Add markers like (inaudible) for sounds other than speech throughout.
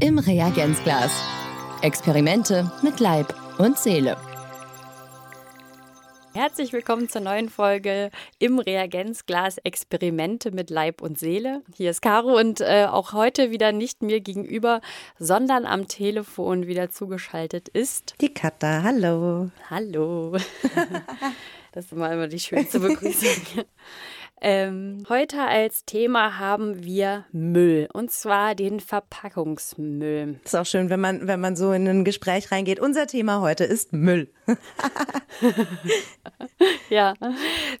Im Reagenzglas. Experimente mit Leib und Seele. Herzlich willkommen zur neuen Folge im Reagenzglas Experimente mit Leib und Seele. Hier ist Caro und äh, auch heute wieder nicht mir gegenüber, sondern am Telefon wieder zugeschaltet ist die Katha. Hallo. Hallo. (laughs) das ist immer, immer die schönste Begrüßung. (laughs) Ähm, heute als Thema haben wir Müll und zwar den Verpackungsmüll. Ist auch schön, wenn man, wenn man so in ein Gespräch reingeht. Unser Thema heute ist Müll. (laughs) ja,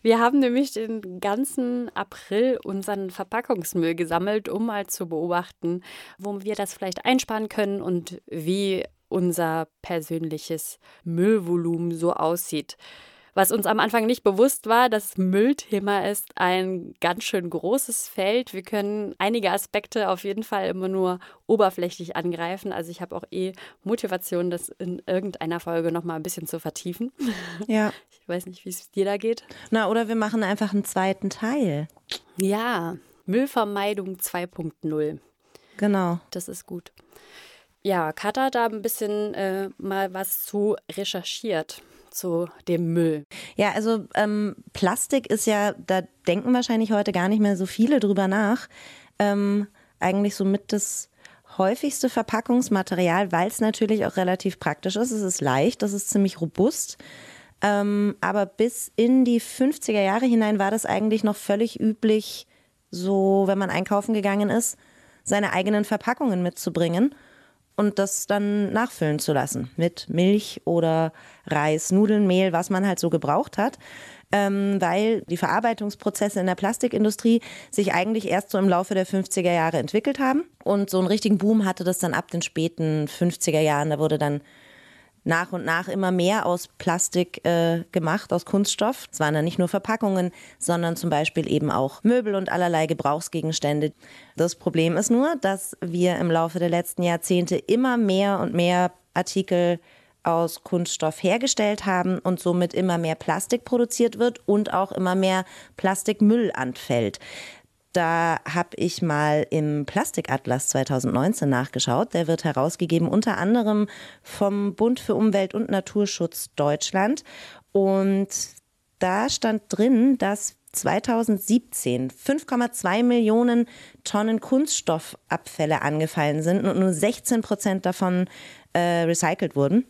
wir haben nämlich den ganzen April unseren Verpackungsmüll gesammelt, um mal zu beobachten, wo wir das vielleicht einsparen können und wie unser persönliches Müllvolumen so aussieht. Was uns am Anfang nicht bewusst war, das Müllthema ist ein ganz schön großes Feld. Wir können einige Aspekte auf jeden Fall immer nur oberflächlich angreifen. Also ich habe auch eh Motivation, das in irgendeiner Folge nochmal ein bisschen zu vertiefen. Ja. (laughs) Ich weiß nicht, wie es dir da geht. Na, oder wir machen einfach einen zweiten Teil. Ja, Müllvermeidung 2.0. Genau. Das ist gut. Ja, Kat hat da ein bisschen äh, mal was zu recherchiert zu dem Müll? Ja, also ähm, Plastik ist ja, da denken wahrscheinlich heute gar nicht mehr so viele drüber nach. Ähm, eigentlich somit das häufigste Verpackungsmaterial, weil es natürlich auch relativ praktisch ist. Es ist leicht, es ist ziemlich robust. Ähm, aber bis in die 50er Jahre hinein war das eigentlich noch völlig üblich, so wenn man einkaufen gegangen ist, seine eigenen Verpackungen mitzubringen und das dann nachfüllen zu lassen mit Milch oder Reis, Nudeln, Mehl, was man halt so gebraucht hat. Ähm, weil die Verarbeitungsprozesse in der Plastikindustrie sich eigentlich erst so im Laufe der 50er Jahre entwickelt haben. Und so einen richtigen Boom hatte das dann ab den späten 50er Jahren. Da wurde dann nach und nach immer mehr aus Plastik äh, gemacht, aus Kunststoff. Es waren dann nicht nur Verpackungen, sondern zum Beispiel eben auch Möbel und allerlei Gebrauchsgegenstände. Das Problem ist nur, dass wir im Laufe der letzten Jahrzehnte immer mehr und mehr Artikel aus Kunststoff hergestellt haben und somit immer mehr Plastik produziert wird und auch immer mehr Plastikmüll anfällt. Da habe ich mal im Plastikatlas 2019 nachgeschaut. Der wird herausgegeben unter anderem vom Bund für Umwelt und Naturschutz Deutschland. Und da stand drin, dass 2017 5,2 Millionen Tonnen Kunststoffabfälle angefallen sind und nur 16 Prozent davon äh, recycelt wurden.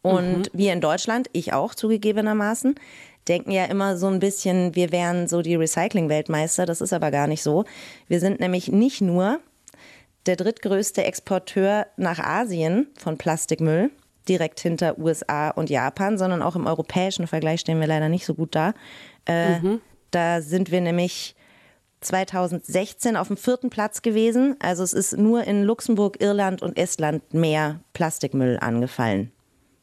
Und mhm. wir in Deutschland, ich auch zugegebenermaßen, denken ja immer so ein bisschen, wir wären so die Recycling-Weltmeister. Das ist aber gar nicht so. Wir sind nämlich nicht nur der drittgrößte Exporteur nach Asien von Plastikmüll, direkt hinter USA und Japan, sondern auch im europäischen Vergleich stehen wir leider nicht so gut da. Äh, mhm. Da sind wir nämlich 2016 auf dem vierten Platz gewesen. Also es ist nur in Luxemburg, Irland und Estland mehr Plastikmüll angefallen.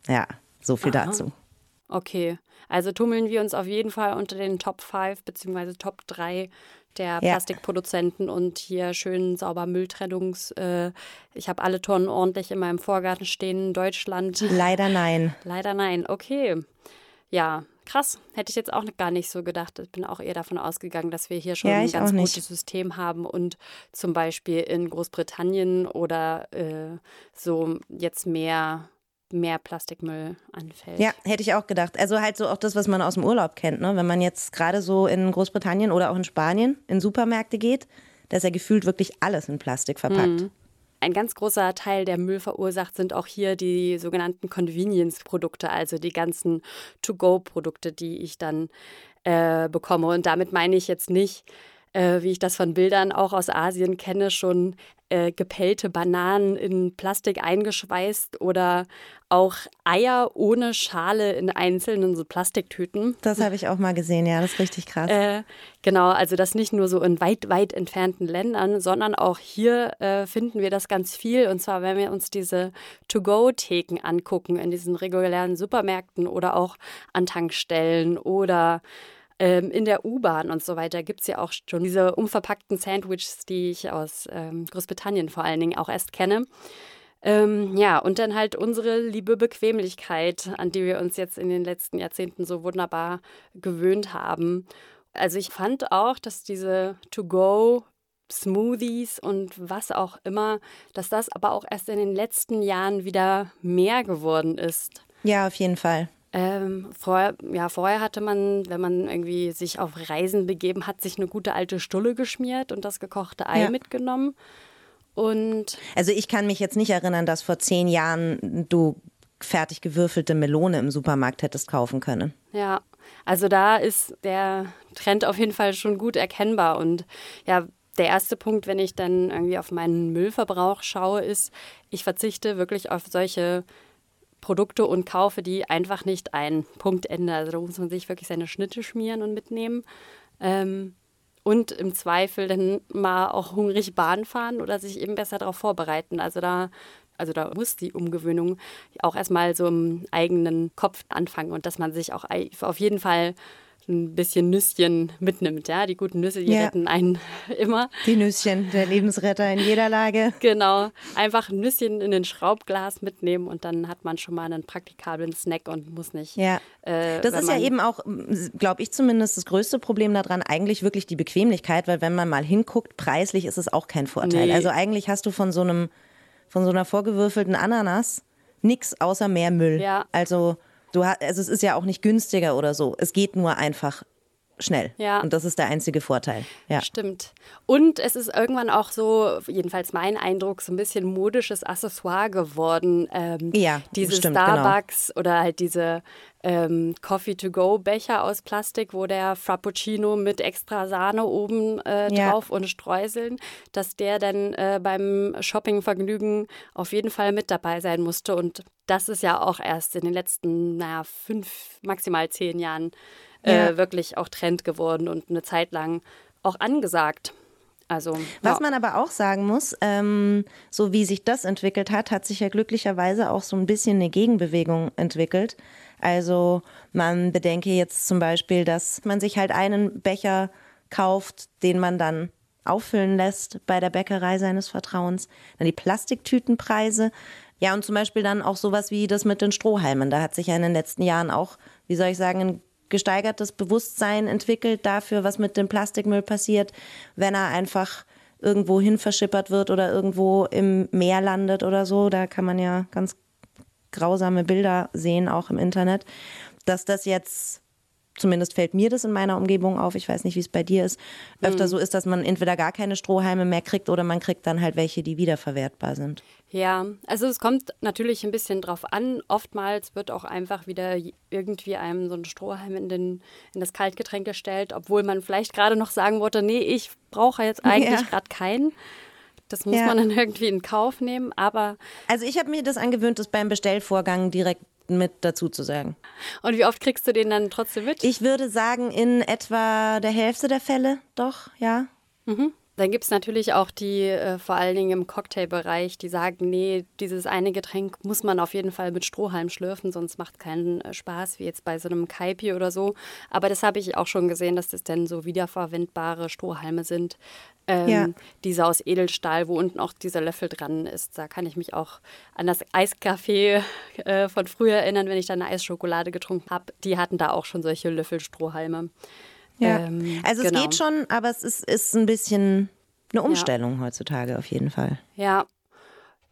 Ja, so viel Aha. dazu. Okay, also tummeln wir uns auf jeden Fall unter den Top 5 bzw. Top 3 der ja. Plastikproduzenten und hier schön sauber Mülltrennungs. Äh, ich habe alle Tonnen ordentlich in meinem Vorgarten stehen in Deutschland. Leider nein. (laughs) Leider nein, okay. Ja, krass. Hätte ich jetzt auch gar nicht so gedacht. Ich bin auch eher davon ausgegangen, dass wir hier schon ja, ein ganz gutes System haben und zum Beispiel in Großbritannien oder äh, so jetzt mehr mehr Plastikmüll anfällt. Ja, hätte ich auch gedacht. Also halt so auch das, was man aus dem Urlaub kennt. Ne? Wenn man jetzt gerade so in Großbritannien oder auch in Spanien in Supermärkte geht, da ist ja gefühlt wirklich alles in Plastik verpackt. Mhm. Ein ganz großer Teil der Müll verursacht sind auch hier die sogenannten Convenience-Produkte, also die ganzen To-Go-Produkte, die ich dann äh, bekomme. Und damit meine ich jetzt nicht, äh, wie ich das von Bildern auch aus Asien kenne, schon äh, gepellte Bananen in Plastik eingeschweißt oder auch Eier ohne Schale in einzelnen so Plastiktüten. Das habe ich auch mal gesehen, ja, das ist richtig krass. Äh, genau, also das nicht nur so in weit, weit entfernten Ländern, sondern auch hier äh, finden wir das ganz viel. Und zwar, wenn wir uns diese To-Go-Theken angucken in diesen regulären Supermärkten oder auch an Tankstellen oder ähm, in der U-Bahn und so weiter gibt es ja auch schon diese umverpackten Sandwiches, die ich aus ähm, Großbritannien vor allen Dingen auch erst kenne. Ähm, ja, und dann halt unsere liebe Bequemlichkeit, an die wir uns jetzt in den letzten Jahrzehnten so wunderbar gewöhnt haben. Also ich fand auch, dass diese To-Go Smoothies und was auch immer, dass das aber auch erst in den letzten Jahren wieder mehr geworden ist. Ja, auf jeden Fall. Ähm, vorher, ja, vorher hatte man, wenn man irgendwie sich auf Reisen begeben hat, sich eine gute alte Stulle geschmiert und das gekochte Ei ja. mitgenommen. Und also ich kann mich jetzt nicht erinnern, dass vor zehn Jahren du fertig gewürfelte Melone im Supermarkt hättest kaufen können. Ja, also da ist der Trend auf jeden Fall schon gut erkennbar. Und ja, der erste Punkt, wenn ich dann irgendwie auf meinen Müllverbrauch schaue, ist, ich verzichte wirklich auf solche Produkte und kaufe die einfach nicht ein. Punkt Ende. Also da muss man sich wirklich seine Schnitte schmieren und mitnehmen. Ähm, und im Zweifel dann mal auch hungrig Bahn fahren oder sich eben besser darauf vorbereiten. Also da, also da muss die Umgewöhnung auch erstmal so im eigenen Kopf anfangen und dass man sich auch auf jeden Fall ein bisschen Nüsschen mitnimmt. Ja, die guten Nüsse, die ja. retten einen (laughs) immer. Die Nüsschen, der Lebensretter in jeder Lage. Genau, einfach ein Nüsschen in ein Schraubglas mitnehmen und dann hat man schon mal einen praktikablen Snack und muss nicht. Ja, äh, das ist ja eben auch, glaube ich zumindest, das größte Problem daran, eigentlich wirklich die Bequemlichkeit, weil wenn man mal hinguckt, preislich ist es auch kein Vorteil. Nee. Also eigentlich hast du von so einem, von so einer vorgewürfelten Ananas nichts außer mehr Müll. Ja. Also Du hast, also es ist ja auch nicht günstiger oder so. Es geht nur einfach schnell. Ja. Und das ist der einzige Vorteil. Ja. Stimmt. Und es ist irgendwann auch so, jedenfalls mein Eindruck, so ein bisschen modisches Accessoire geworden. Ähm, ja, diese stimmt, genau. Starbucks genau. oder halt diese ähm, Coffee-to-go-Becher aus Plastik, wo der Frappuccino mit extra Sahne oben äh, drauf ja. und Streuseln, dass der dann äh, beim Shoppingvergnügen auf jeden Fall mit dabei sein musste. Und das ist ja auch erst in den letzten, naja, fünf, maximal zehn Jahren äh, ja. wirklich auch Trend geworden und eine Zeit lang auch angesagt. Also, Was man aber auch sagen muss, ähm, so wie sich das entwickelt hat, hat sich ja glücklicherweise auch so ein bisschen eine Gegenbewegung entwickelt. Also man bedenke jetzt zum Beispiel, dass man sich halt einen Becher kauft, den man dann auffüllen lässt bei der Bäckerei seines Vertrauens. Dann die Plastiktütenpreise. Ja, und zum Beispiel dann auch sowas wie das mit den Strohhalmen. Da hat sich ja in den letzten Jahren auch, wie soll ich sagen, ein gesteigertes Bewusstsein entwickelt dafür, was mit dem Plastikmüll passiert, wenn er einfach irgendwo hin verschippert wird oder irgendwo im Meer landet oder so. Da kann man ja ganz grausame Bilder sehen, auch im Internet. Dass das jetzt zumindest fällt mir das in meiner Umgebung auf, ich weiß nicht, wie es bei dir ist, öfter mhm. so ist, dass man entweder gar keine Strohhalme mehr kriegt oder man kriegt dann halt welche, die wiederverwertbar sind. Ja, also es kommt natürlich ein bisschen drauf an. Oftmals wird auch einfach wieder irgendwie einem so ein Strohhalm in, den, in das Kaltgetränk gestellt, obwohl man vielleicht gerade noch sagen wollte, nee, ich brauche jetzt (laughs) eigentlich ja. gerade keinen. Das muss ja. man dann (laughs) irgendwie in Kauf nehmen, aber. Also ich habe mir das angewöhnt, das beim Bestellvorgang direkt mit dazu zu sagen. Und wie oft kriegst du den dann trotzdem mit? Ich würde sagen, in etwa der Hälfte der Fälle, doch, ja. Mhm. Dann gibt es natürlich auch die, äh, vor allen Dingen im Cocktailbereich, die sagen, nee, dieses eine Getränk muss man auf jeden Fall mit Strohhalm schlürfen, sonst macht keinen äh, Spaß, wie jetzt bei so einem Kaipi oder so. Aber das habe ich auch schon gesehen, dass das dann so wiederverwendbare Strohhalme sind. Ähm, ja. Diese aus Edelstahl, wo unten auch dieser Löffel dran ist. Da kann ich mich auch an das Eiskaffee äh, von früher erinnern, wenn ich da eine Eisschokolade getrunken habe. Die hatten da auch schon solche Löffelstrohhalme. Ja. Ähm, also genau. es geht schon, aber es ist, ist ein bisschen eine Umstellung ja. heutzutage auf jeden Fall. Ja.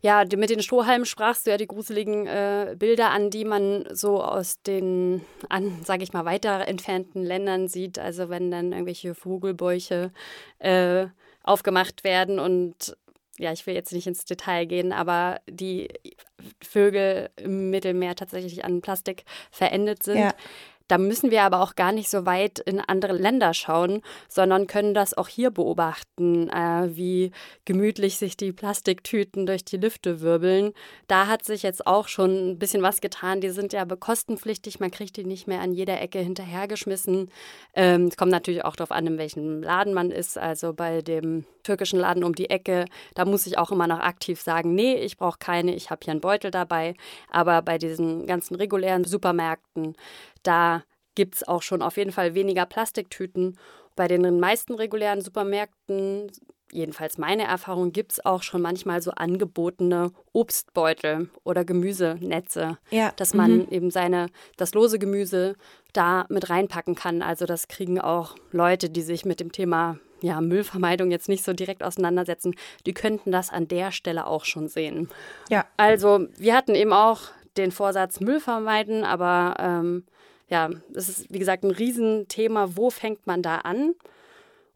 Ja, mit den Strohhalmen sprachst du ja die gruseligen äh, Bilder an, die man so aus den, an, sage ich mal, weiter entfernten Ländern sieht. Also wenn dann irgendwelche Vogelbäuche äh, aufgemacht werden und ja, ich will jetzt nicht ins Detail gehen, aber die Vögel im Mittelmeer tatsächlich an Plastik verendet sind. Ja. Da müssen wir aber auch gar nicht so weit in andere Länder schauen, sondern können das auch hier beobachten, äh, wie gemütlich sich die Plastiktüten durch die Lüfte wirbeln. Da hat sich jetzt auch schon ein bisschen was getan. Die sind ja kostenpflichtig, man kriegt die nicht mehr an jeder Ecke hinterhergeschmissen. Ähm, es kommt natürlich auch darauf an, in welchem Laden man ist. Also bei dem türkischen Laden um die Ecke, da muss ich auch immer noch aktiv sagen, nee, ich brauche keine, ich habe hier einen Beutel dabei. Aber bei diesen ganzen regulären Supermärkten, da gibt es auch schon auf jeden Fall weniger Plastiktüten. Bei den meisten regulären Supermärkten jedenfalls meine Erfahrung, gibt es auch schon manchmal so angebotene Obstbeutel oder Gemüsenetze, Ja, dass man mhm. eben seine, das lose Gemüse da mit reinpacken kann. Also das kriegen auch Leute, die sich mit dem Thema ja, Müllvermeidung jetzt nicht so direkt auseinandersetzen, die könnten das an der Stelle auch schon sehen. Ja. Also wir hatten eben auch den Vorsatz Müll vermeiden, aber ähm, ja, es ist wie gesagt ein Riesenthema, wo fängt man da an?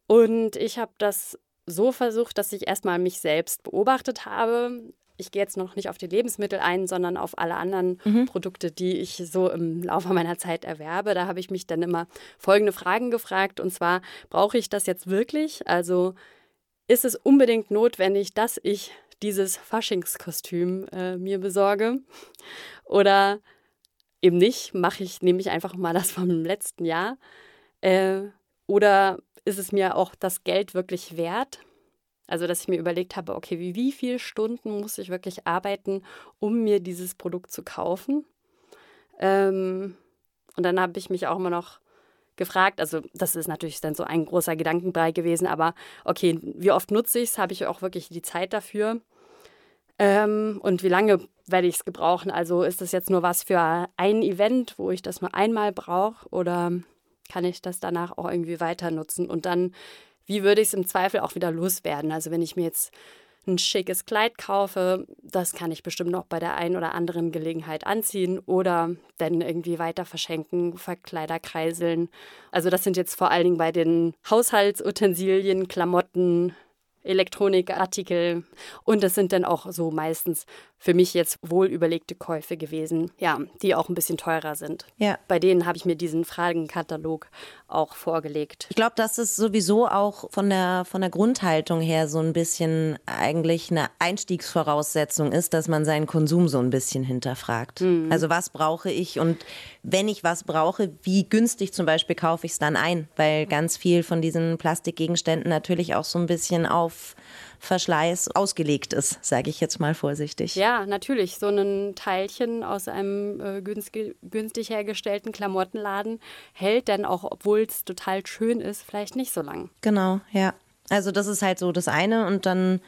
Und ich habe das so versucht, dass ich erstmal mich selbst beobachtet habe. Ich gehe jetzt noch nicht auf die Lebensmittel ein, sondern auf alle anderen Produkte, die ich so im Laufe meiner Zeit erwerbe. Da habe ich mich dann immer folgende Fragen gefragt. Und zwar, brauche ich das jetzt wirklich? Also ist es unbedingt notwendig, dass ich dieses Faschingskostüm äh, mir besorge? Oder eben nicht? Mache ich, nehme ich einfach mal das vom (laughs) letzten Jahr? Äh, oder ist es mir auch das Geld wirklich wert? Also, dass ich mir überlegt habe, okay, wie, wie viele Stunden muss ich wirklich arbeiten, um mir dieses Produkt zu kaufen? Ähm, und dann habe ich mich auch immer noch gefragt, also das ist natürlich dann so ein großer Gedankenbrei gewesen, aber okay, wie oft nutze ich es? Habe ich auch wirklich die Zeit dafür? Ähm, und wie lange werde ich es gebrauchen? Also ist das jetzt nur was für ein Event, wo ich das nur einmal brauche oder kann ich das danach auch irgendwie weiter nutzen? Und dann, wie würde ich es im Zweifel auch wieder loswerden? Also wenn ich mir jetzt ein schickes Kleid kaufe, das kann ich bestimmt noch bei der einen oder anderen Gelegenheit anziehen oder dann irgendwie weiter verschenken, Verkleider kreiseln. Also das sind jetzt vor allen Dingen bei den Haushaltsutensilien, Klamotten, Elektronikartikel und das sind dann auch so meistens für mich jetzt wohl überlegte Käufe gewesen, ja, die auch ein bisschen teurer sind. Ja. Bei denen habe ich mir diesen Fragenkatalog auch vorgelegt. Ich glaube, dass es sowieso auch von der, von der Grundhaltung her so ein bisschen eigentlich eine Einstiegsvoraussetzung ist, dass man seinen Konsum so ein bisschen hinterfragt. Also was brauche ich und wenn ich was brauche, wie günstig zum Beispiel kaufe ich es dann ein? Weil ganz viel von diesen Plastikgegenständen natürlich auch so ein bisschen auf Verschleiß ausgelegt ist, sage ich jetzt mal vorsichtig. Ja, natürlich. So ein Teilchen aus einem äh, günstig, günstig hergestellten Klamottenladen hält dann auch, obwohl es total schön ist, vielleicht nicht so lang. Genau, ja. Also das ist halt so das eine und dann,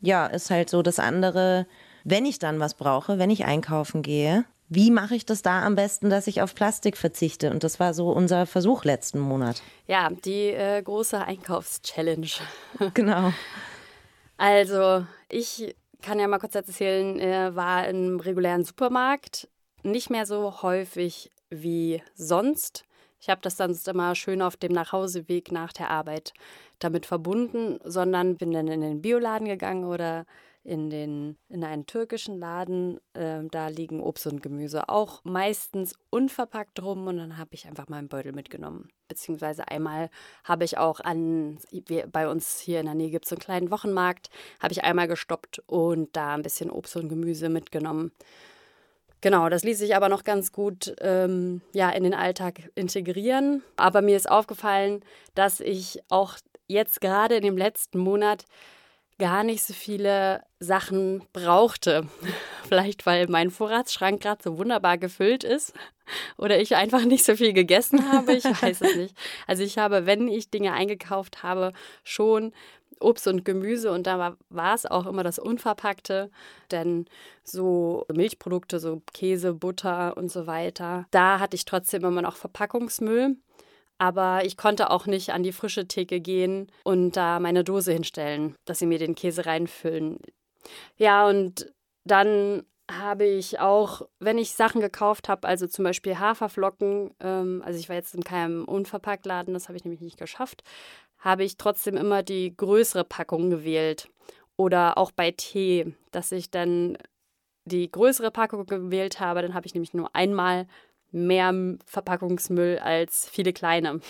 ja, ist halt so das andere, wenn ich dann was brauche, wenn ich einkaufen gehe, wie mache ich das da am besten, dass ich auf Plastik verzichte? Und das war so unser Versuch letzten Monat. Ja, die äh, große Einkaufschallenge. (laughs) Genau. Also, ich kann ja mal kurz erzählen, äh, war im regulären Supermarkt nicht mehr so häufig wie sonst. Ich habe das sonst immer schön auf dem Nachhauseweg nach der Arbeit damit verbunden, sondern bin dann in den Bioladen gegangen oder in, den, in einen türkischen Laden. Äh, da liegen Obst und Gemüse auch meistens unverpackt rum und dann habe ich einfach meinen Beutel mitgenommen. Beziehungsweise einmal habe ich auch an, bei uns hier in der Nähe gibt es einen kleinen Wochenmarkt, habe ich einmal gestoppt und da ein bisschen Obst und Gemüse mitgenommen. Genau, das ließ sich aber noch ganz gut ähm, ja, in den Alltag integrieren. Aber mir ist aufgefallen, dass ich auch jetzt gerade in dem letzten Monat gar nicht so viele Sachen brauchte. (laughs) Vielleicht, weil mein Vorratsschrank gerade so wunderbar gefüllt ist (laughs) oder ich einfach nicht so viel gegessen habe. Ich weiß es nicht. Also ich habe, wenn ich Dinge eingekauft habe, schon Obst und Gemüse und da war, es auch immer das Unverpackte, denn so Milchprodukte, so Käse, Butter und so weiter, da hatte ich trotzdem immer noch Verpackungsmüll. Aber ich konnte auch nicht an die frische Theke gehen und da meine Dose hinstellen, dass sie mir den Käse reinfüllen. Ja, und dann habe ich auch, wenn ich Sachen gekauft habe, also zum Beispiel Haferflocken, ähm, also ich war jetzt in keinem Unverpacktladen, das habe ich nämlich nicht geschafft, habe ich trotzdem immer die größere Packung gewählt. Oder auch bei Tee, dass ich dann die größere Packung gewählt habe, dann habe ich nämlich nur einmal mehr Verpackungsmüll als viele kleine.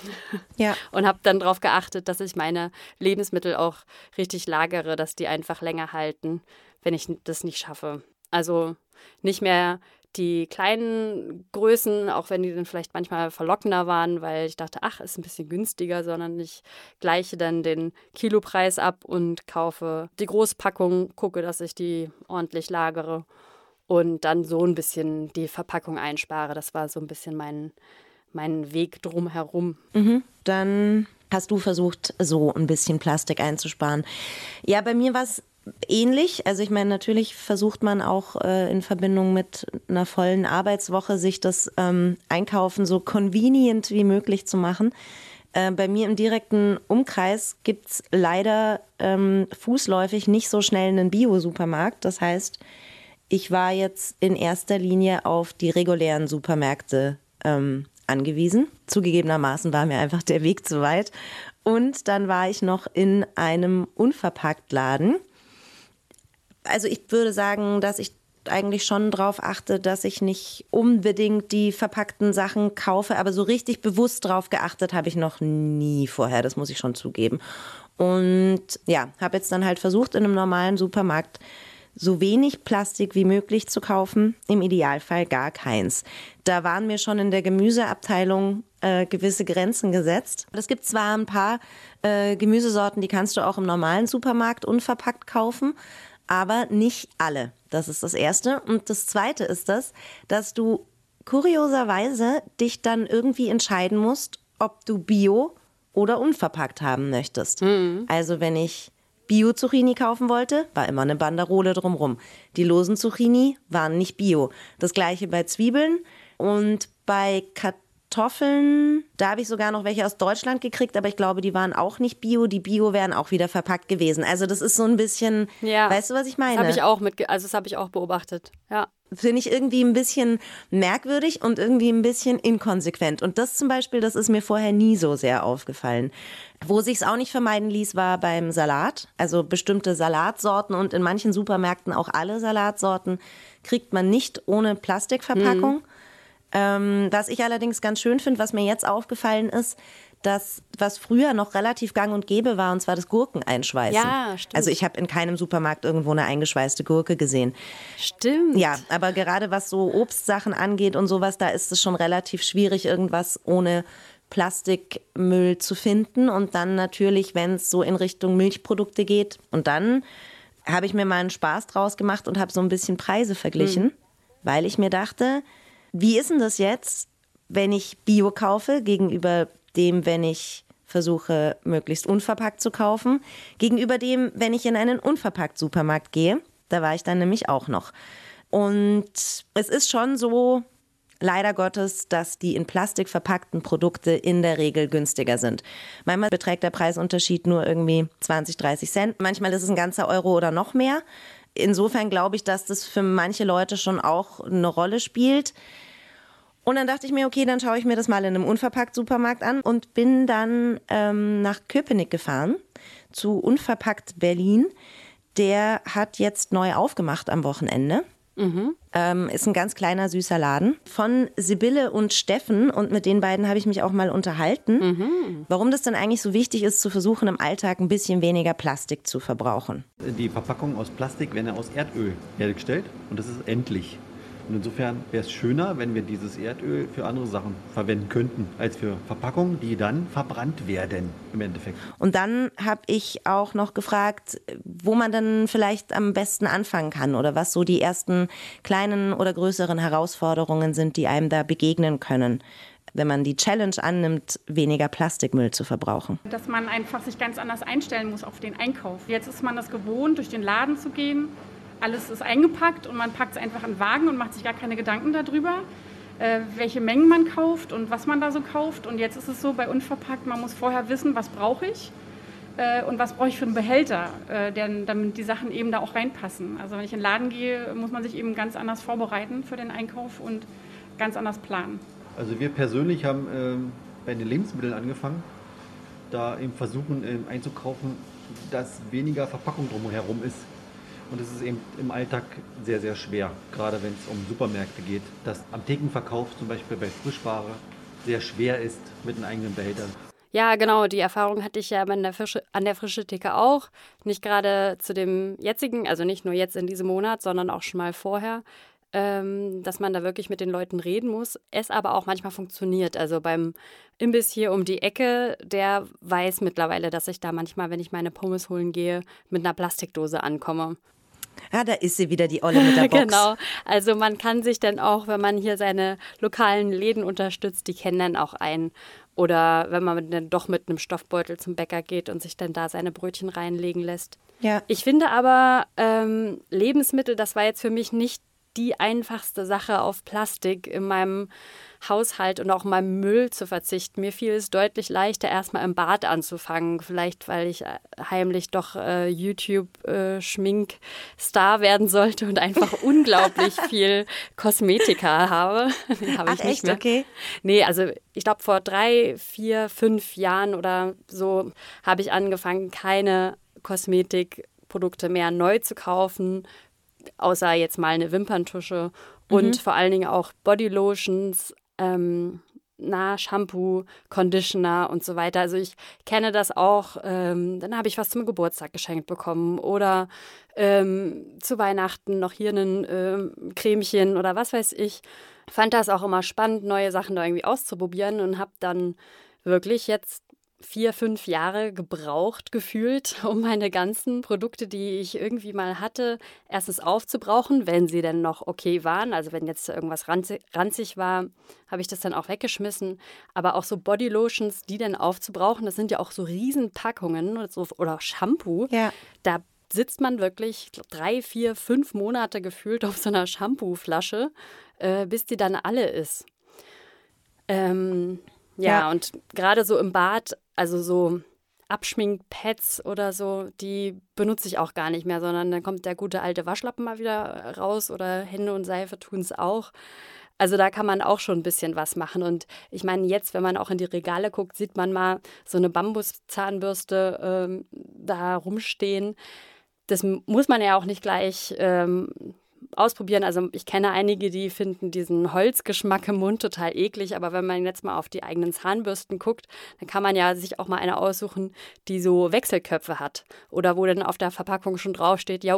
Ja. (laughs) Und habe dann darauf geachtet, dass ich meine Lebensmittel auch richtig lagere, dass die einfach länger halten, wenn ich das nicht schaffe. Also nicht mehr die kleinen Größen, auch wenn die dann vielleicht manchmal verlockender waren, weil ich dachte, ach, ist ein bisschen günstiger, sondern ich gleiche dann den Kilopreis ab und kaufe die Großpackung, gucke, dass ich die ordentlich lagere und dann so ein bisschen die Verpackung einspare. Das war so ein bisschen mein, mein Weg drumherum. Mhm. Dann hast du versucht, so ein bisschen Plastik einzusparen? Ja, bei mir war es ähnlich. Also ich meine, natürlich versucht man auch äh, in Verbindung mit einer vollen Arbeitswoche sich das ähm, Einkaufen so convenient wie möglich zu machen. Äh, bei mir im direkten Umkreis gibt es leider ähm, fußläufig nicht so schnell einen Bio-Supermarkt. Das heißt, ich war jetzt in erster Linie auf die regulären Supermärkte ähm, angewiesen. Zugegebenermaßen war mir einfach der Weg zu weit. Und dann war ich noch in einem Unverpacktladen also ich würde sagen, dass ich eigentlich schon darauf achte, dass ich nicht unbedingt die verpackten Sachen kaufe, aber so richtig bewusst darauf geachtet habe ich noch nie vorher, das muss ich schon zugeben. Und ja, habe jetzt dann halt versucht, in einem normalen Supermarkt so wenig Plastik wie möglich zu kaufen, im Idealfall gar keins. Da waren mir schon in der Gemüseabteilung äh, gewisse Grenzen gesetzt. Es gibt zwar ein paar äh, Gemüsesorten, die kannst du auch im normalen Supermarkt unverpackt kaufen, aber nicht alle. Das ist das Erste. Und das Zweite ist das, dass du kurioserweise dich dann irgendwie entscheiden musst, ob du Bio oder unverpackt haben möchtest. Mhm. Also wenn ich Bio-Zucchini kaufen wollte, war immer eine Banderole drumrum. Die losen Zucchini waren nicht Bio. Das gleiche bei Zwiebeln und bei Kartoffeln da habe ich sogar noch welche aus Deutschland gekriegt, aber ich glaube, die waren auch nicht bio. Die bio wären auch wieder verpackt gewesen. Also das ist so ein bisschen, ja, weißt du, was ich meine? Das habe ich auch mit, also das habe ich auch beobachtet. Ja. Finde ich irgendwie ein bisschen merkwürdig und irgendwie ein bisschen inkonsequent. Und das zum Beispiel, das ist mir vorher nie so sehr aufgefallen. Wo sich es auch nicht vermeiden ließ, war beim Salat. Also bestimmte Salatsorten und in manchen Supermärkten auch alle Salatsorten kriegt man nicht ohne Plastikverpackung. Mhm. Ähm, was ich allerdings ganz schön finde, was mir jetzt aufgefallen ist, dass was früher noch relativ gang und gäbe war, und zwar das Gurkeneinschweißen. Ja, stimmt. Also ich habe in keinem Supermarkt irgendwo eine eingeschweißte Gurke gesehen. Stimmt. Ja, aber gerade was so Obstsachen angeht und sowas, da ist es schon relativ schwierig, irgendwas ohne Plastikmüll zu finden. Und dann natürlich, wenn es so in Richtung Milchprodukte geht. Und dann habe ich mir mal einen Spaß draus gemacht und habe so ein bisschen Preise verglichen, mhm. weil ich mir dachte, wie ist denn das jetzt, wenn ich Bio kaufe, gegenüber dem, wenn ich versuche, möglichst unverpackt zu kaufen, gegenüber dem, wenn ich in einen unverpackt Supermarkt gehe? Da war ich dann nämlich auch noch. Und es ist schon so, leider Gottes, dass die in Plastik verpackten Produkte in der Regel günstiger sind. Manchmal beträgt der Preisunterschied nur irgendwie 20, 30 Cent. Manchmal ist es ein ganzer Euro oder noch mehr. Insofern glaube ich, dass das für manche Leute schon auch eine Rolle spielt. Und dann dachte ich mir, okay, dann schaue ich mir das mal in einem Unverpackt-Supermarkt an und bin dann ähm, nach Köpenick gefahren zu Unverpackt Berlin. Der hat jetzt neu aufgemacht am Wochenende. Mhm. Ähm, ist ein ganz kleiner, süßer Laden von Sibylle und Steffen. Und mit den beiden habe ich mich auch mal unterhalten, mhm. warum das denn eigentlich so wichtig ist, zu versuchen, im Alltag ein bisschen weniger Plastik zu verbrauchen. Die Verpackungen aus Plastik werden ja aus Erdöl hergestellt und das ist endlich. Und insofern wäre es schöner, wenn wir dieses Erdöl für andere Sachen verwenden könnten, als für Verpackungen, die dann verbrannt werden im Endeffekt. Und dann habe ich auch noch gefragt, wo man dann vielleicht am besten anfangen kann oder was so die ersten kleinen oder größeren Herausforderungen sind, die einem da begegnen können wenn man die Challenge annimmt, weniger Plastikmüll zu verbrauchen. Dass man einfach sich ganz anders einstellen muss auf den Einkauf. Jetzt ist man das gewohnt, durch den Laden zu gehen alles ist eingepackt und man packt es einfach in Wagen und macht sich gar keine Gedanken darüber, äh, welche Mengen man kauft und was man da so kauft. Und jetzt ist es so bei unverpackt, man muss vorher wissen, was brauche ich äh, und was brauche ich für einen Behälter, äh, denn, damit die Sachen eben da auch reinpassen. Also wenn ich in den Laden gehe, muss man sich eben ganz anders vorbereiten für den Einkauf und ganz anders planen. Also wir persönlich haben ähm, bei den Lebensmitteln angefangen, da eben versuchen ähm, einzukaufen, dass weniger Verpackung drumherum ist. Und es ist eben im Alltag sehr, sehr schwer, gerade wenn es um Supermärkte geht, dass am Thekenverkauf zum Beispiel bei Frischware sehr schwer ist mit den eigenen Behältern. Ja, genau, die Erfahrung hatte ich ja an der, Fische, an der Frische Theke auch. Nicht gerade zu dem jetzigen, also nicht nur jetzt in diesem Monat, sondern auch schon mal vorher, ähm, dass man da wirklich mit den Leuten reden muss. Es aber auch manchmal funktioniert. Also beim Imbiss hier um die Ecke, der weiß mittlerweile, dass ich da manchmal, wenn ich meine Pommes holen gehe, mit einer Plastikdose ankomme. Ja, da ist sie wieder, die Olle mit der (laughs) Box. genau. Also man kann sich dann auch, wenn man hier seine lokalen Läden unterstützt, die kennen dann auch einen. Oder wenn man dann doch mit einem Stoffbeutel zum Bäcker geht und sich dann da seine Brötchen reinlegen lässt. Ja. Ich finde aber ähm, Lebensmittel, das war jetzt für mich nicht die einfachste Sache auf Plastik in meinem Haushalt und auch in meinem Müll zu verzichten. Mir fiel es deutlich leichter, erstmal im Bad anzufangen. Vielleicht, weil ich äh, heimlich doch äh, YouTube-Schmink-Star äh, werden sollte und einfach (laughs) unglaublich viel Kosmetika habe. (laughs) habe Ach, echt? Mehr. Okay. Nee, also ich glaube, vor drei, vier, fünf Jahren oder so habe ich angefangen, keine Kosmetikprodukte mehr neu zu kaufen, außer jetzt mal eine Wimperntusche und mhm. vor allen Dingen auch Bodylotions, ähm, na, Shampoo, Conditioner und so weiter. Also ich kenne das auch. Ähm, dann habe ich was zum Geburtstag geschenkt bekommen oder ähm, zu Weihnachten noch hier ein ähm, Cremchen oder was weiß ich. Fand das auch immer spannend, neue Sachen da irgendwie auszuprobieren und habe dann wirklich jetzt vier, fünf Jahre gebraucht gefühlt, (laughs) um meine ganzen Produkte, die ich irgendwie mal hatte, erstens aufzubrauchen, wenn sie denn noch okay waren. Also wenn jetzt irgendwas ranzig war, habe ich das dann auch weggeschmissen. Aber auch so Bodylotions, die dann aufzubrauchen, das sind ja auch so Riesenpackungen oder, so, oder Shampoo. Ja. Da sitzt man wirklich drei, vier, fünf Monate gefühlt auf so einer Shampooflasche, äh, bis die dann alle ist. Ähm, ja, ja, und gerade so im Bad, also so Abschminkpads oder so, die benutze ich auch gar nicht mehr, sondern dann kommt der gute alte Waschlappen mal wieder raus oder Hände und Seife tun es auch. Also da kann man auch schon ein bisschen was machen. Und ich meine, jetzt, wenn man auch in die Regale guckt, sieht man mal so eine Bambuszahnbürste ähm, da rumstehen. Das muss man ja auch nicht gleich ähm, ausprobieren. Also ich kenne einige, die finden diesen Holzgeschmack im Mund total eklig, aber wenn man jetzt mal auf die eigenen Zahnbürsten guckt, dann kann man ja sich auch mal eine aussuchen, die so Wechselköpfe hat oder wo dann auf der Verpackung schon draufsteht, ja,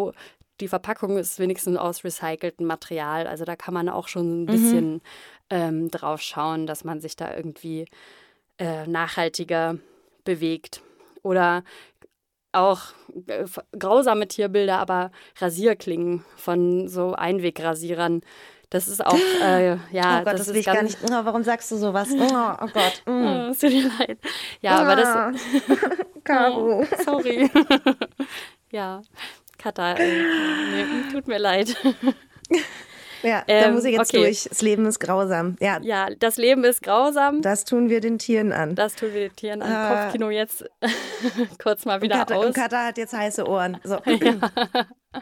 die Verpackung ist wenigstens aus recyceltem Material. Also da kann man auch schon ein mhm. bisschen mhm. ähm, drauf schauen, dass man sich da irgendwie äh, nachhaltiger bewegt. Oder auch äh, grausame Tierbilder, aber Rasierklingen von so Einwegrasierern. Das ist auch, (gasps) äh, ja. Oh Gott, das, das will ich gar nicht. Oh, warum sagst du sowas? Oh, oh Gott. (laughs) Mm. Oh, es tut mir leid. Ja, oh. aber das. Ah. (laughs) Caro. Oh, sorry. (laughs) ja, Katha, äh, nee, tut mir leid. Ja, ähm, da muss ich jetzt okay. durch. Das Leben ist grausam. Ja. ja, das Leben ist grausam. Das tun wir den Tieren an. Das tun wir den Tieren an. Äh, Kopfkino jetzt (laughs) kurz mal wieder und Kata, aus. Und Katha hat jetzt heiße Ohren. So. (laughs) Ja.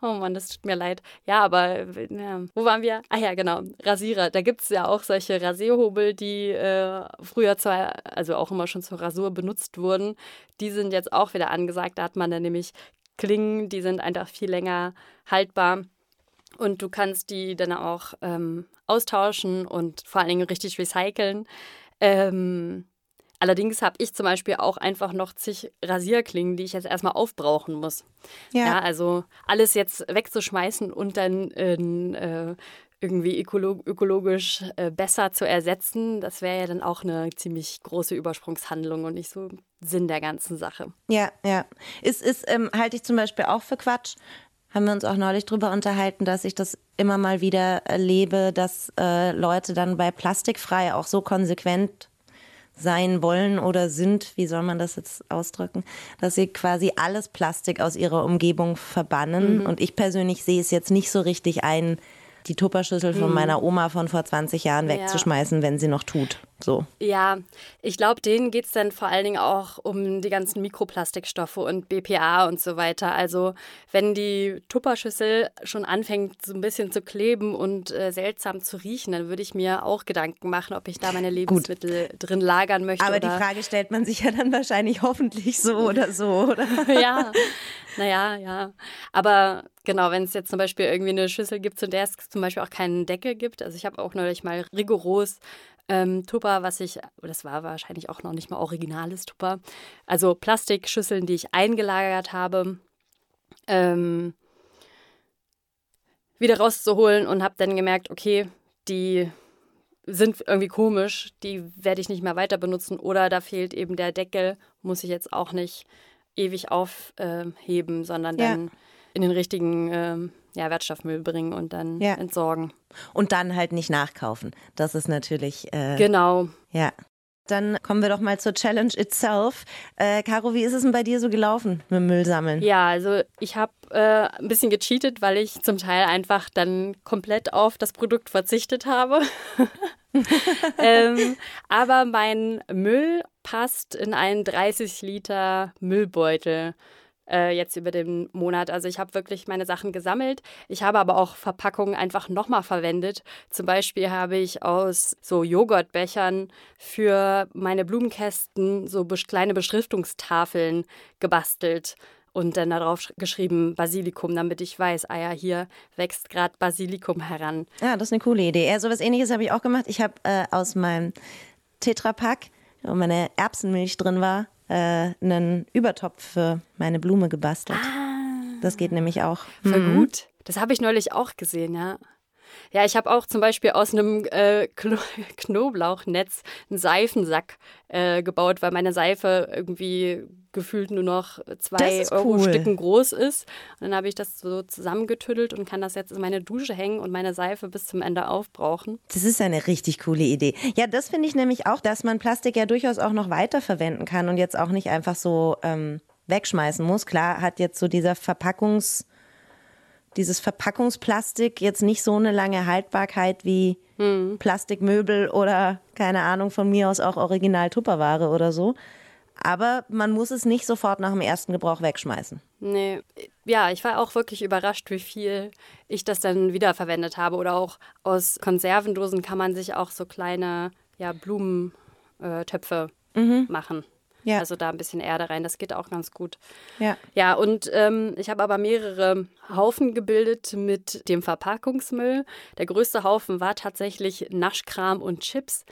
Oh Mann, das tut mir leid. Ja, aber ja. wo waren wir? Ah ja, genau. Rasierer. Da gibt es ja auch solche Rasierhobel, die äh, früher zwar, also auch immer schon zur Rasur benutzt wurden. Die sind jetzt auch wieder angesagt. Da hat man dann nämlich Klingen, die sind einfach viel länger haltbar. Und du kannst die dann auch ähm, austauschen und vor allen Dingen richtig recyceln. Ähm, allerdings habe ich zum Beispiel auch einfach noch zig Rasierklingen, die ich jetzt erstmal aufbrauchen muss. Ja. ja also alles jetzt wegzuschmeißen und dann in, äh, irgendwie ökologisch äh, besser zu ersetzen, das wäre ja dann auch eine ziemlich große Übersprungshandlung und nicht so Sinn der ganzen Sache. Ja, ja. Ist, ist ähm, halte ich zum Beispiel auch für Quatsch haben wir uns auch neulich drüber unterhalten, dass ich das immer mal wieder erlebe, dass äh, Leute dann bei Plastikfrei auch so konsequent sein wollen oder sind, wie soll man das jetzt ausdrücken, dass sie quasi alles Plastik aus ihrer Umgebung verbannen. Mhm. Und ich persönlich sehe es jetzt nicht so richtig ein, die Tupperschüssel von mhm. meiner Oma von vor 20 Jahren wegzuschmeißen, ja. wenn sie noch tut. So. Ja, ich glaube, denen geht es dann vor allen Dingen auch um die ganzen Mikroplastikstoffe und BPA und so weiter. Also wenn die Tupperschüssel schon anfängt, so ein bisschen zu kleben und äh, seltsam zu riechen, dann würde ich mir auch Gedanken machen, ob ich da meine Lebensmittel Gut. drin lagern möchte. Aber die Frage stellt man sich ja dann wahrscheinlich hoffentlich so oder so, oder? (laughs) ja, naja, ja. Aber genau, wenn es jetzt zum Beispiel irgendwie eine Schüssel gibt, zu der es zum Beispiel auch keinen Deckel gibt. Also ich habe auch neulich mal rigoros ähm, Tupper, was ich, das war wahrscheinlich auch noch nicht mal originales Tupper, also Plastikschüsseln, die ich eingelagert habe, ähm, wieder rauszuholen und habe dann gemerkt, okay, die sind irgendwie komisch, die werde ich nicht mehr weiter benutzen oder da fehlt eben der Deckel, muss ich jetzt auch nicht ewig aufheben, sondern dann ja. in den richtigen ähm, ja, Wertstoffmüll bringen und dann ja. entsorgen. Und dann halt nicht nachkaufen. Das ist natürlich. Äh, genau. Ja. Dann kommen wir doch mal zur Challenge itself. Äh, Caro, wie ist es denn bei dir so gelaufen mit dem Müll sammeln? Ja, also ich habe äh, ein bisschen gecheatet, weil ich zum Teil einfach dann komplett auf das Produkt verzichtet habe. (laughs) ähm, aber mein Müll passt in einen 30 Liter Müllbeutel äh, jetzt über den Monat. Also ich habe wirklich meine Sachen gesammelt. Ich habe aber auch Verpackungen einfach nochmal verwendet. Zum Beispiel habe ich aus so Joghurtbechern für meine Blumenkästen so kleine Beschriftungstafeln gebastelt und dann darauf geschrieben Basilikum, damit ich weiß, ah ja, hier wächst gerade Basilikum heran. Ja, das ist eine coole Idee. Ja, so was ähnliches habe ich auch gemacht. Ich habe äh, aus meinem Tetrapack, wo meine Erbsenmilch drin war, äh, einen Übertopf für meine Blume gebastelt. Ah. Das geht nämlich auch. Voll mhm. gut. Das habe ich neulich auch gesehen, ja. Ja, ich habe auch zum Beispiel aus einem äh, (laughs) Knoblauchnetz einen Seifensack äh, gebaut, weil meine Seife irgendwie gefühlt nur noch zwei Euro cool. Stücken groß ist. Und dann habe ich das so zusammengetüdelt und kann das jetzt in meine Dusche hängen und meine Seife bis zum Ende aufbrauchen. Das ist eine richtig coole Idee. Ja, das finde ich nämlich auch, dass man Plastik ja durchaus auch noch weiterverwenden kann und jetzt auch nicht einfach so ähm, wegschmeißen muss. Klar hat jetzt so dieser Verpackungs dieses Verpackungsplastik jetzt nicht so eine lange Haltbarkeit wie hm. Plastikmöbel oder keine Ahnung von mir aus auch Original Tupperware oder so. Aber man muss es nicht sofort nach dem ersten Gebrauch wegschmeißen. Nee, ja, ich war auch wirklich überrascht, wie viel ich das dann wiederverwendet habe. Oder auch aus Konservendosen kann man sich auch so kleine ja, Blumentöpfe mhm. machen. Ja. Also da ein bisschen Erde rein, das geht auch ganz gut. Ja, ja und ähm, ich habe aber mehrere Haufen gebildet mit dem Verpackungsmüll. Der größte Haufen war tatsächlich Naschkram und Chips.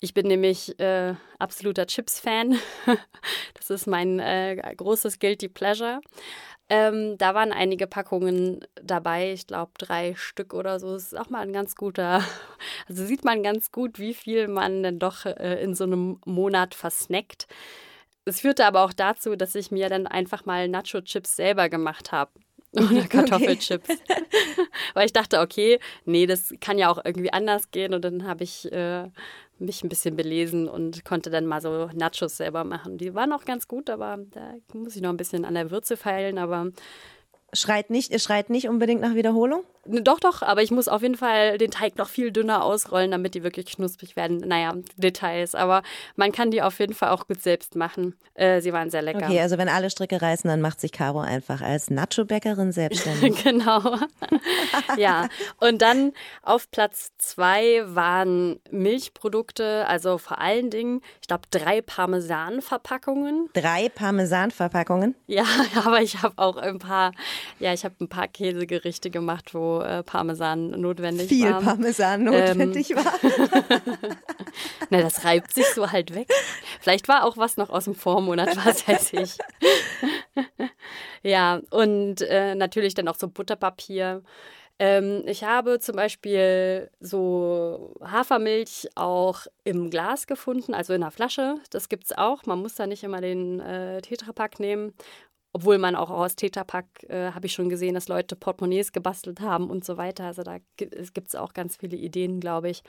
Ich bin nämlich äh, absoluter Chips-Fan. (laughs) das ist mein äh, großes Guilty Pleasure. Ähm, da waren einige Packungen dabei, ich glaube drei Stück oder so. Das ist auch mal ein ganz guter, (laughs) also sieht man ganz gut, wie viel man denn doch äh, in so einem Monat versnackt. Es führte aber auch dazu, dass ich mir dann einfach mal Nacho-Chips selber gemacht habe. (laughs) Oder Kartoffelchips. Okay. (laughs) Weil ich dachte, okay, nee, das kann ja auch irgendwie anders gehen. Und dann habe ich äh, mich ein bisschen belesen und konnte dann mal so Nachos selber machen. Die waren auch ganz gut, aber da muss ich noch ein bisschen an der Würze feilen. Aber Schreit nicht, ihr schreit nicht unbedingt nach Wiederholung? Doch, doch, aber ich muss auf jeden Fall den Teig noch viel dünner ausrollen, damit die wirklich knusprig werden. Naja, Details, aber man kann die auf jeden Fall auch gut selbst machen. Äh, sie waren sehr lecker. Okay, also wenn alle Stricke reißen, dann macht sich Caro einfach als Nacho-Bäckerin selbstständig. (laughs) genau. (laughs) ja, und dann auf Platz zwei waren Milchprodukte, also vor allen Dingen, ich glaube, drei Parmesan-Verpackungen. Drei Parmesan-Verpackungen? Ja, (laughs) aber ich habe auch ein paar ja, ich habe ein paar Käsegerichte gemacht, wo äh, Parmesan notwendig Viel war. Viel Parmesan notwendig ähm, war. (laughs) Na, das reibt sich so halt weg. Vielleicht war auch was noch aus dem Vormonat, was weiß ich. (laughs) ja, und äh, natürlich dann auch so Butterpapier. Ähm, ich habe zum Beispiel so Hafermilch auch im Glas gefunden, also in einer Flasche. Das gibt es auch. Man muss da nicht immer den äh, Tetrapack nehmen. Obwohl man auch aus Tetrapack, äh, habe ich schon gesehen, dass Leute Portemonnaies gebastelt haben und so weiter. Also da gibt es auch ganz viele Ideen, glaube ich.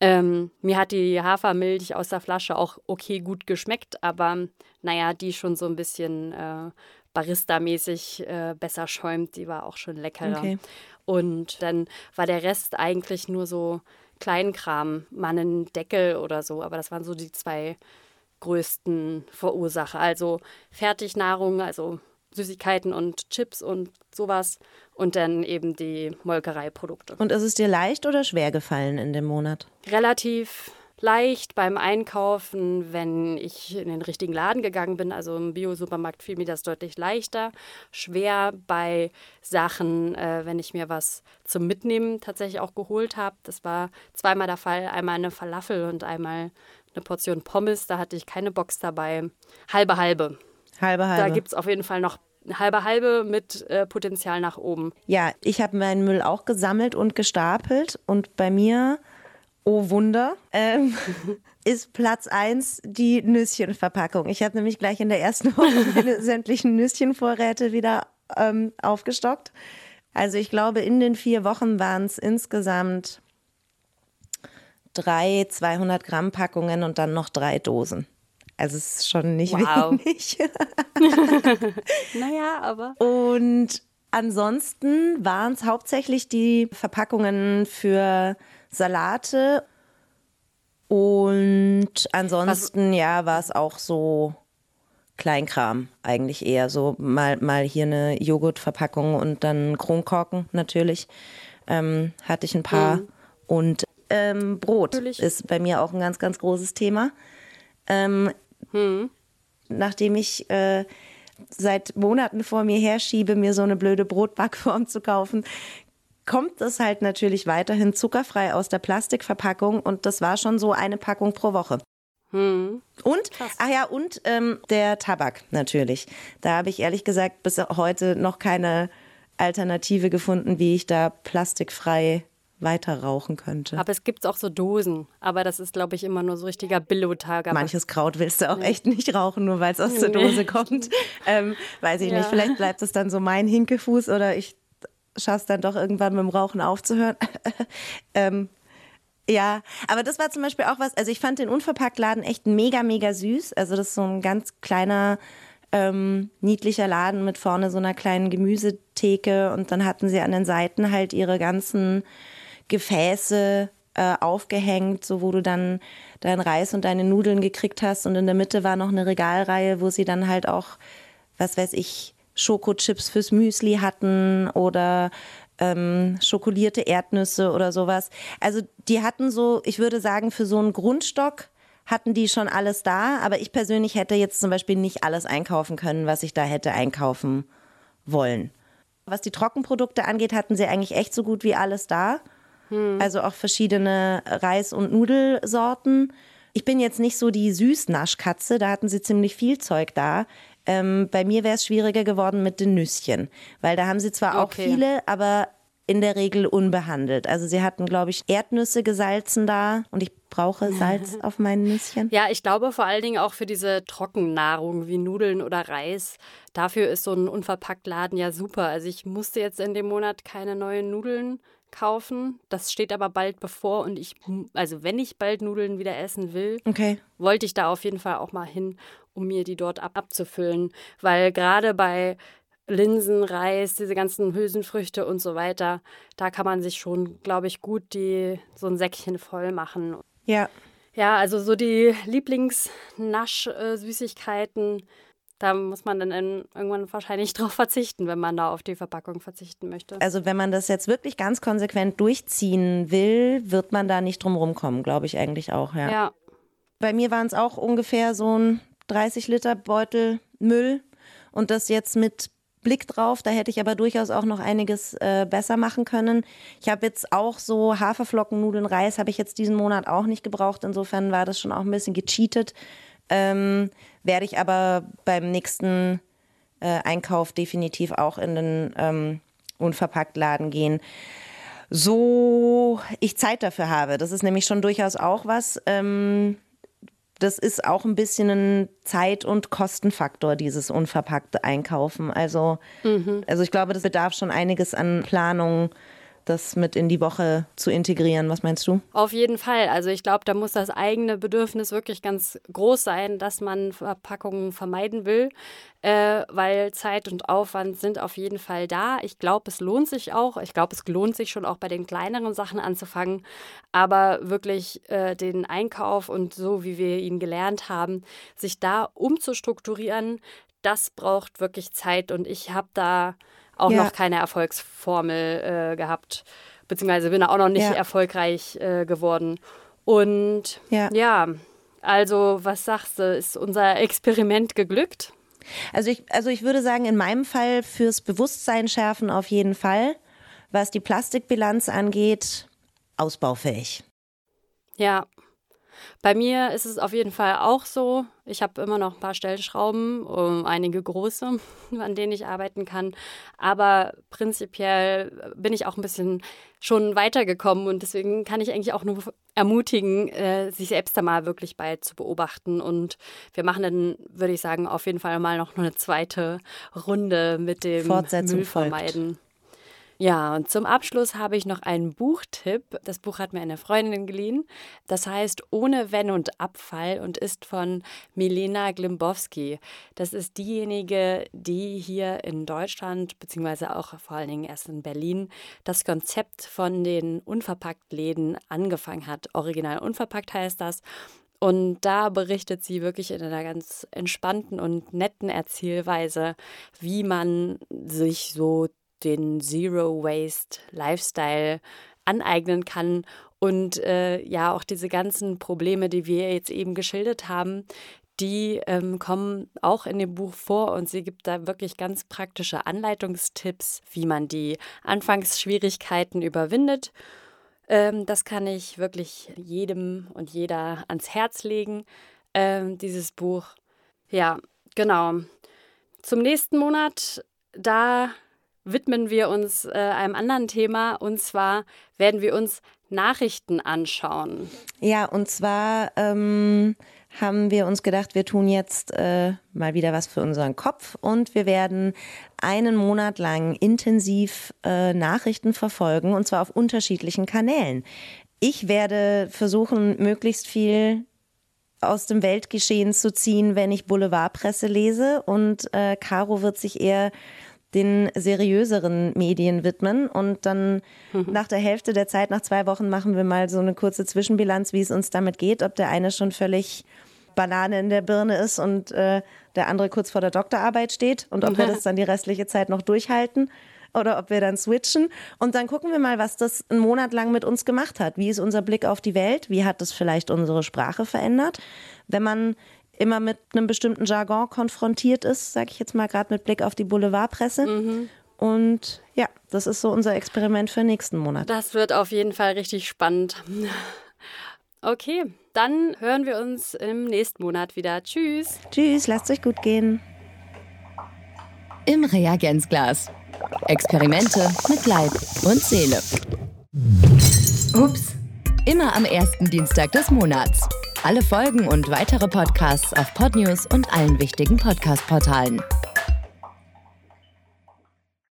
Ähm, mir hat die Hafermilch aus der Flasche auch okay gut geschmeckt, aber naja, die schon so ein bisschen äh, Barista-mäßig äh, besser schäumt, die war auch schon leckerer. Okay. Und dann war der Rest eigentlich nur so Kleinkram, mal einen Deckel oder so, aber das waren so die zwei größten Verursacher. Also Fertignahrung, also Süßigkeiten und Chips und sowas und dann eben die Molkereiprodukte. Und ist es dir leicht oder schwer gefallen in dem Monat? Relativ leicht beim Einkaufen, wenn ich in den richtigen Laden gegangen bin. Also im Bio-Supermarkt fiel mir das deutlich leichter. Schwer bei Sachen, äh, wenn ich mir was zum Mitnehmen tatsächlich auch geholt habe. Das war zweimal der Fall. Einmal eine Falafel und einmal eine Portion Pommes. Da hatte ich keine Box dabei. Halbe, halbe. Halbe, halbe. Da gibt es auf jeden Fall noch halbe, halbe mit äh, Potenzial nach oben. Ja, ich habe meinen Müll auch gesammelt und gestapelt. Und bei mir, oh Wunder, ähm, (laughs) ist Platz 1 die Nüsschenverpackung. Ich habe nämlich gleich in der ersten Woche (laughs) meine sämtlichen Nüsschenvorräte wieder ähm, aufgestockt. Also ich glaube, in den vier Wochen waren es insgesamt drei 200 Gramm Packungen und dann noch drei Dosen. Also es ist schon nicht wow. wenig. (laughs) naja, aber. Und ansonsten waren es hauptsächlich die Verpackungen für Salate und ansonsten, Was? ja, war es auch so Kleinkram eigentlich eher. So mal, mal hier eine Joghurtverpackung und dann Kronkorken natürlich. Ähm, hatte ich ein paar. Mhm. Und ähm, Brot natürlich. ist bei mir auch ein ganz, ganz großes Thema. Ähm, mhm. Nachdem ich äh, seit Monaten vor mir herschiebe, mir so eine blöde Brotbackform (laughs) zu kaufen, kommt es halt natürlich weiterhin zuckerfrei aus der Plastikverpackung und das war schon so eine Packung pro Woche. Hm. Und, Krass. ach ja, und ähm, der Tabak natürlich. Da habe ich ehrlich gesagt bis heute noch keine Alternative gefunden, wie ich da plastikfrei weiter rauchen könnte. Aber es gibt auch so Dosen. Aber das ist, glaube ich, immer nur so richtiger Billo-Tag. Manches Kraut willst du auch nee. echt nicht rauchen, nur weil es aus der Dose kommt. Ähm, weiß ich ja. nicht. Vielleicht bleibt es dann so mein Hinkefuß oder ich schaff's dann doch irgendwann mit dem Rauchen aufzuhören. (laughs) ähm, ja, aber das war zum Beispiel auch was, also ich fand den Unverpacktladen echt mega, mega süß. Also das ist so ein ganz kleiner, ähm, niedlicher Laden mit vorne so einer kleinen Gemüsetheke und dann hatten sie an den Seiten halt ihre ganzen Gefäße äh, aufgehängt, so wo du dann deinen Reis und deine Nudeln gekriegt hast und in der Mitte war noch eine Regalreihe, wo sie dann halt auch, was weiß ich, Schokochips fürs Müsli hatten oder ähm, schokolierte Erdnüsse oder sowas. Also die hatten so, ich würde sagen, für so einen Grundstock hatten die schon alles da, aber ich persönlich hätte jetzt zum Beispiel nicht alles einkaufen können, was ich da hätte einkaufen wollen. Was die Trockenprodukte angeht, hatten sie eigentlich echt so gut wie alles da. Hm. Also auch verschiedene Reis- und Nudelsorten. Ich bin jetzt nicht so die Süßnaschkatze, da hatten sie ziemlich viel Zeug da. Ähm, bei mir wäre es schwieriger geworden mit den Nüsschen, weil da haben sie zwar auch okay. viele, aber in der Regel unbehandelt. Also sie hatten, glaube ich, Erdnüsse gesalzen da und ich brauche Salz (laughs) auf meinen Nüsschen. Ja, ich glaube vor allen Dingen auch für diese Trockennahrung wie Nudeln oder Reis. Dafür ist so ein unverpackt Laden ja super. Also ich musste jetzt in dem Monat keine neuen Nudeln kaufen. Das steht aber bald bevor und ich, also wenn ich bald Nudeln wieder essen will, okay. wollte ich da auf jeden Fall auch mal hin, um mir die dort ab abzufüllen. Weil gerade bei Linsen, Reis, diese ganzen Hülsenfrüchte und so weiter, da kann man sich schon, glaube ich, gut die so ein Säckchen voll machen. Ja. Ja, also so die Lieblingsnasch-Süßigkeiten. Da muss man dann irgendwann wahrscheinlich (laughs) drauf verzichten, wenn man da auf die Verpackung verzichten möchte. Also wenn man das jetzt wirklich ganz konsequent durchziehen will, wird man da nicht drum rumkommen, glaube ich eigentlich auch, ja. Ja. Bei mir waren es auch ungefähr so ein 30 Liter Beutel Müll und das jetzt mit Blick drauf. Da hätte ich aber durchaus auch noch einiges äh, besser machen können. Ich habe jetzt auch so Haferflocken, Nudeln, Reis habe ich jetzt diesen Monat auch nicht gebraucht. Insofern war das schon auch ein bisschen gecheatet. Ähm, werde ich aber beim nächsten äh, Einkauf definitiv auch in den ähm, Unverpacktladen gehen. So ich Zeit dafür habe. Das ist nämlich schon durchaus auch was. Ähm, das ist auch ein bisschen ein Zeit- und Kostenfaktor, dieses unverpackte Einkaufen. Also, mhm. also ich glaube, das bedarf schon einiges an Planung das mit in die Woche zu integrieren. Was meinst du? Auf jeden Fall. Also ich glaube, da muss das eigene Bedürfnis wirklich ganz groß sein, dass man Verpackungen vermeiden will, äh, weil Zeit und Aufwand sind auf jeden Fall da. Ich glaube, es lohnt sich auch. Ich glaube, es lohnt sich schon auch bei den kleineren Sachen anzufangen, aber wirklich äh, den Einkauf und so, wie wir ihn gelernt haben, sich da umzustrukturieren, das braucht wirklich Zeit und ich habe da auch ja. noch keine Erfolgsformel äh, gehabt, beziehungsweise bin auch noch nicht ja. erfolgreich äh, geworden. Und ja. ja, also was sagst du, ist unser Experiment geglückt? Also ich, also ich würde sagen, in meinem Fall fürs Bewusstsein schärfen auf jeden Fall. Was die Plastikbilanz angeht, ausbaufähig. Ja, bei mir ist es auf jeden Fall auch so. Ich habe immer noch ein paar Stellschrauben, um einige große, (laughs) an denen ich arbeiten kann. Aber prinzipiell bin ich auch ein bisschen schon weitergekommen und deswegen kann ich eigentlich auch nur ermutigen, äh, sich selbst da mal wirklich bei zu beobachten. Und wir machen dann, würde ich sagen, auf jeden Fall mal noch eine zweite Runde mit dem Müll vermeiden. Folgt. Ja, und zum Abschluss habe ich noch einen Buchtipp. Das Buch hat mir eine Freundin geliehen. Das heißt Ohne Wenn und Abfall und ist von Milena Glimbowski. Das ist diejenige, die hier in Deutschland, beziehungsweise auch vor allen Dingen erst in Berlin, das Konzept von den Unverpackt-Läden angefangen hat. Original Unverpackt heißt das. Und da berichtet sie wirklich in einer ganz entspannten und netten Erzählweise, wie man sich so den Zero Waste Lifestyle aneignen kann und äh, ja auch diese ganzen Probleme, die wir jetzt eben geschildert haben, die ähm, kommen auch in dem Buch vor und sie gibt da wirklich ganz praktische Anleitungstipps, wie man die Anfangsschwierigkeiten überwindet. Ähm, das kann ich wirklich jedem und jeder ans Herz legen, ähm, dieses Buch. Ja, genau. Zum nächsten Monat, da widmen wir uns äh, einem anderen Thema und zwar werden wir uns Nachrichten anschauen. Ja, und zwar ähm, haben wir uns gedacht, wir tun jetzt äh, mal wieder was für unseren Kopf und wir werden einen Monat lang intensiv äh, Nachrichten verfolgen und zwar auf unterschiedlichen Kanälen. Ich werde versuchen, möglichst viel aus dem Weltgeschehen zu ziehen, wenn ich Boulevardpresse lese und äh, Caro wird sich eher den seriöseren Medien widmen. Und dann mhm. nach der Hälfte der Zeit, nach zwei Wochen, machen wir mal so eine kurze Zwischenbilanz, wie es uns damit geht, ob der eine schon völlig Banane in der Birne ist und äh, der andere kurz vor der Doktorarbeit steht und ob wir das dann die restliche Zeit noch durchhalten oder ob wir dann switchen. Und dann gucken wir mal, was das einen Monat lang mit uns gemacht hat. Wie ist unser Blick auf die Welt? Wie hat das vielleicht unsere Sprache verändert? Wenn man immer mit einem bestimmten Jargon konfrontiert ist, sage ich jetzt mal gerade mit Blick auf die Boulevardpresse. Mhm. Und ja, das ist so unser Experiment für nächsten Monat. Das wird auf jeden Fall richtig spannend. Okay, dann hören wir uns im nächsten Monat wieder. Tschüss. Tschüss, lasst euch gut gehen. Im Reagenzglas. Experimente mit Leib und Seele. Ups. Immer am ersten Dienstag des Monats. Alle Folgen und weitere Podcasts auf Podnews und allen wichtigen Podcast-Portalen.